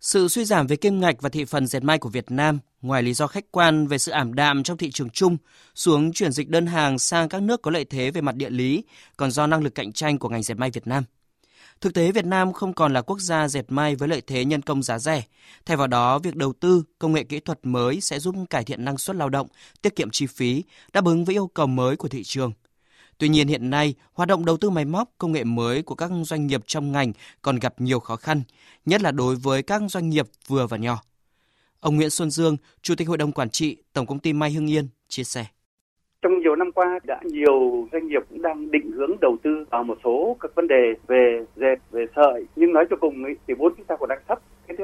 Sự suy giảm về kim ngạch và thị phần dệt may của Việt Nam, ngoài lý do khách quan về sự ảm đạm trong thị trường chung, xuống chuyển dịch đơn hàng sang các nước có lợi thế về mặt địa lý, còn do năng lực cạnh tranh của ngành dệt may Việt Nam. Thực tế Việt Nam không còn là quốc gia dệt may với lợi thế nhân công giá rẻ. Thay vào đó, việc đầu tư công nghệ kỹ thuật mới sẽ giúp cải thiện năng suất lao động, tiết kiệm chi phí, đáp ứng với yêu cầu mới của thị trường. Tuy nhiên hiện nay, hoạt động đầu tư máy móc, công nghệ mới của các doanh nghiệp trong ngành còn gặp nhiều khó khăn, nhất là đối với các doanh nghiệp vừa và nhỏ. Ông Nguyễn Xuân Dương, Chủ tịch Hội đồng Quản trị Tổng công ty May Hưng Yên chia sẻ. Trong nhiều năm qua đã nhiều doanh nghiệp cũng đang định hướng đầu tư vào một số các vấn đề về dệt, về sợi. Nhưng nói cho cùng ý, thì vốn chúng ta còn đang thấp.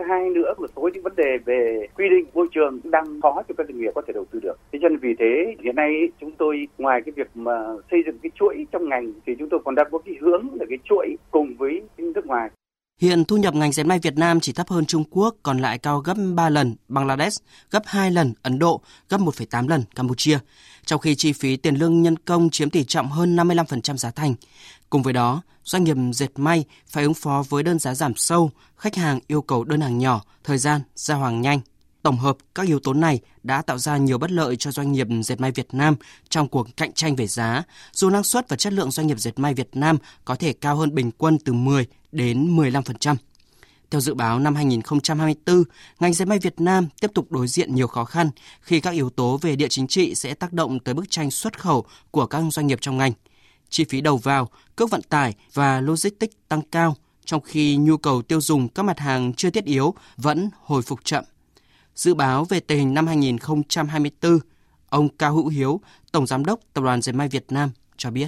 Hai nữa một số những vấn đề về quy định môi trường đang khó cho các doanh nghiệp có thể đầu tư được. Thế cho nên vì thế, hiện nay chúng tôi, ngoài cái việc mà xây dựng cái chuỗi trong ngành thì chúng tôi còn đang có cái hướng là cái chuỗi cùng với nước ngoài. Hiện thu nhập ngành dệt may Việt Nam chỉ thấp hơn Trung Quốc, còn lại cao gấp 3 lần Bangladesh, gấp 2 lần Ấn Độ, gấp 1,8 lần Campuchia, trong khi chi phí tiền lương nhân công chiếm tỷ trọng hơn 55% giá thành. Cùng với đó, doanh nghiệp dệt may phải ứng phó với đơn giá giảm sâu, khách hàng yêu cầu đơn hàng nhỏ, thời gian giao hàng nhanh. Tổng hợp các yếu tố này đã tạo ra nhiều bất lợi cho doanh nghiệp dệt may Việt Nam trong cuộc cạnh tranh về giá, dù năng suất và chất lượng doanh nghiệp dệt may Việt Nam có thể cao hơn bình quân từ 10 đến 15%. Theo dự báo năm 2024, ngành dệt may Việt Nam tiếp tục đối diện nhiều khó khăn khi các yếu tố về địa chính trị sẽ tác động tới bức tranh xuất khẩu của các doanh nghiệp trong ngành. Chi phí đầu vào, cước vận tải và logistics tăng cao, trong khi nhu cầu tiêu dùng các mặt hàng chưa thiết yếu vẫn hồi phục chậm. Dự báo về tình hình năm 2024, ông Cao Hữu Hiếu, Tổng Giám đốc Tập đoàn Dệt may Việt Nam cho biết.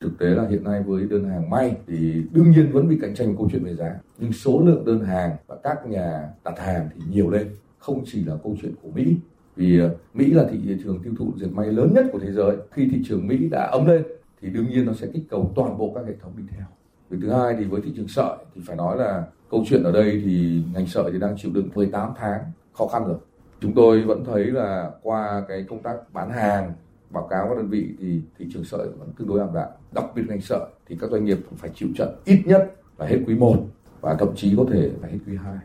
Thực tế là hiện nay với đơn hàng may thì đương nhiên vẫn bị cạnh tranh câu chuyện về giá. Nhưng số lượng đơn hàng và các nhà đặt hàng thì nhiều lên. Không chỉ là câu chuyện của Mỹ. Vì ờ, Mỹ là thị trường tiêu thụ dệt may lớn nhất của thế giới. Khi thị trường Mỹ đã ấm lên thì đương nhiên nó sẽ kích cầu toàn bộ các hệ thống đi theo. Việc thứ hai thì với thị trường sợi thì phải nói là câu chuyện ở đây thì ngành sợi thì đang chịu đựng 18 tháng khó khăn rồi. Chúng tôi vẫn thấy là qua cái công tác bán hàng báo cáo các đơn vị thì thị trường sợi vẫn tương đối ảm đạm. Đặc biệt ngành sợi thì các doanh nghiệp cũng phải chịu trận ít nhất là hết quý 1 và thậm chí có thể là hết quý 2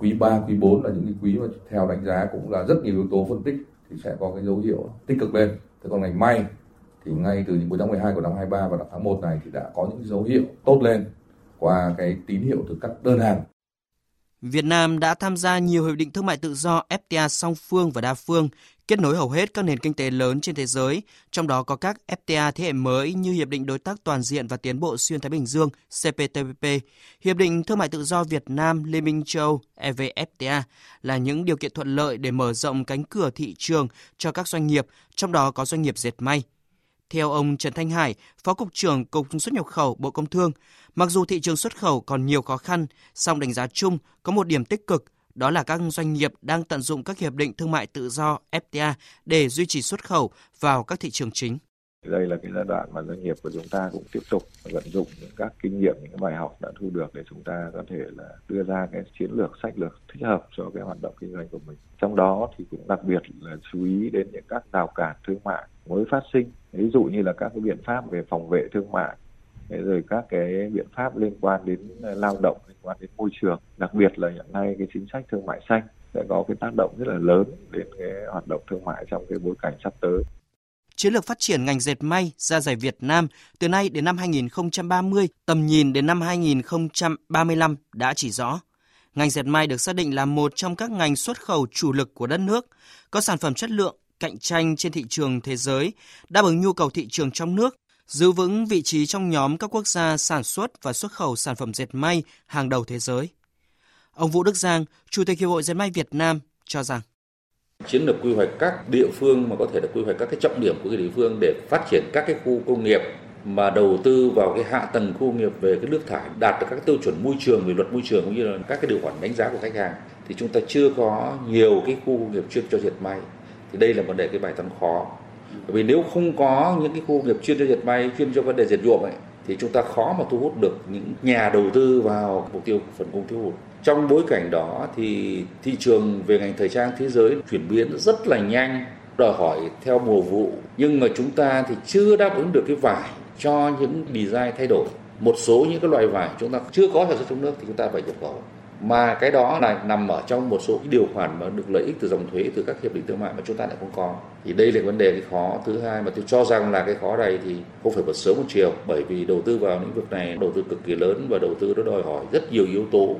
quý 3, quý 4 là những cái quý mà theo đánh giá cũng là rất nhiều yếu tố phân tích thì sẽ có cái dấu hiệu tích cực lên. Thế còn ngành may thì ngay từ những cuối tháng 12 của năm 23 và tháng 1 này thì đã có những dấu hiệu tốt lên qua cái tín hiệu từ các đơn hàng. Việt Nam đã tham gia nhiều hiệp định thương mại tự do FTA song phương và đa phương, kết nối hầu hết các nền kinh tế lớn trên thế giới, trong đó có các FTA thế hệ mới như Hiệp định Đối tác Toàn diện và Tiến bộ Xuyên Thái Bình Dương CPTPP, Hiệp định Thương mại Tự do Việt Nam Liên minh châu EVFTA là những điều kiện thuận lợi để mở rộng cánh cửa thị trường cho các doanh nghiệp, trong đó có doanh nghiệp dệt may. Theo ông Trần Thanh Hải, Phó Cục trưởng Cục xuất nhập khẩu Bộ Công Thương, mặc dù thị trường xuất khẩu còn nhiều khó khăn, song đánh giá chung có một điểm tích cực, đó là các doanh nghiệp đang tận dụng các hiệp định thương mại tự do FTA để duy trì xuất khẩu vào các thị trường chính. Đây là cái giai đoạn mà doanh nghiệp của chúng ta cũng tiếp tục vận dụng những các kinh nghiệm, những cái bài học đã thu được để chúng ta có thể là đưa ra cái chiến lược, sách lược thích hợp cho cái hoạt động kinh doanh của mình. Trong đó thì cũng đặc biệt là chú ý đến những các rào cản thương mại mới phát sinh ví dụ như là các cái biện pháp về phòng vệ thương mại rồi các cái biện pháp liên quan đến ờ, lao động liên quan đến môi trường đặc biệt là hiện nay cái chính sách thương mại xanh sẽ có cái tác động rất là lớn đến cái hoạt động thương mại trong cái bối cảnh sắp tới. Chiến lược phát triển ngành dệt may da dày Việt Nam từ nay đến năm 2030, tầm nhìn đến năm 2035 đã chỉ rõ. Ngành dệt may được xác định là một trong các ngành xuất khẩu chủ lực của đất nước, có sản phẩm chất lượng, cạnh tranh trên thị trường thế giới, đáp ứng nhu cầu thị trường trong nước, giữ vững vị trí trong nhóm các quốc gia sản xuất và xuất khẩu sản phẩm dệt may hàng đầu thế giới. Ông Vũ Đức Giang, Chủ tịch Hiệp hội Dệt may Việt Nam cho rằng chiến lược quy hoạch các địa phương mà có thể là quy hoạch các cái trọng điểm của cái địa phương để phát triển các cái khu công nghiệp mà đầu tư vào cái hạ tầng khu công nghiệp về cái nước thải, đạt được các tiêu chuẩn môi trường, về luật môi trường cũng như là các cái điều khoản đánh giá của khách hàng, thì chúng ta chưa có nhiều cái khu công nghiệp chuyên cho dệt may. Thì đây là vấn đề cái bài toán khó. Bởi vì nếu không có những cái khu công nghiệp chuyên cho dệt may, chuyên cho vấn đề dệt nhuộm ấy, thì chúng ta khó mà thu hút được những nhà đầu tư vào mục tiêu phần cung thiếu hụt trong bối cảnh đó thì thị trường về ngành thời trang thế giới chuyển biến rất là nhanh, đòi hỏi theo mùa vụ. Nhưng mà chúng ta thì chưa đáp ứng được cái vải cho những design thay đổi. Một số những cái loại vải chúng ta chưa có sản xuất trong nước thì chúng ta phải nhập khẩu. Mà cái đó là nằm ở trong một số cái điều khoản mà được lợi ích từ dòng thuế, từ các hiệp định thương mại mà chúng ta lại không có. Thì đây là vấn đề cái khó thứ hai mà tôi cho rằng là cái khó này thì không phải một sớm một chiều, bởi vì đầu tư vào lĩnh vực này đầu tư cực kỳ lớn và đầu tư nó đòi hỏi rất nhiều yếu tố.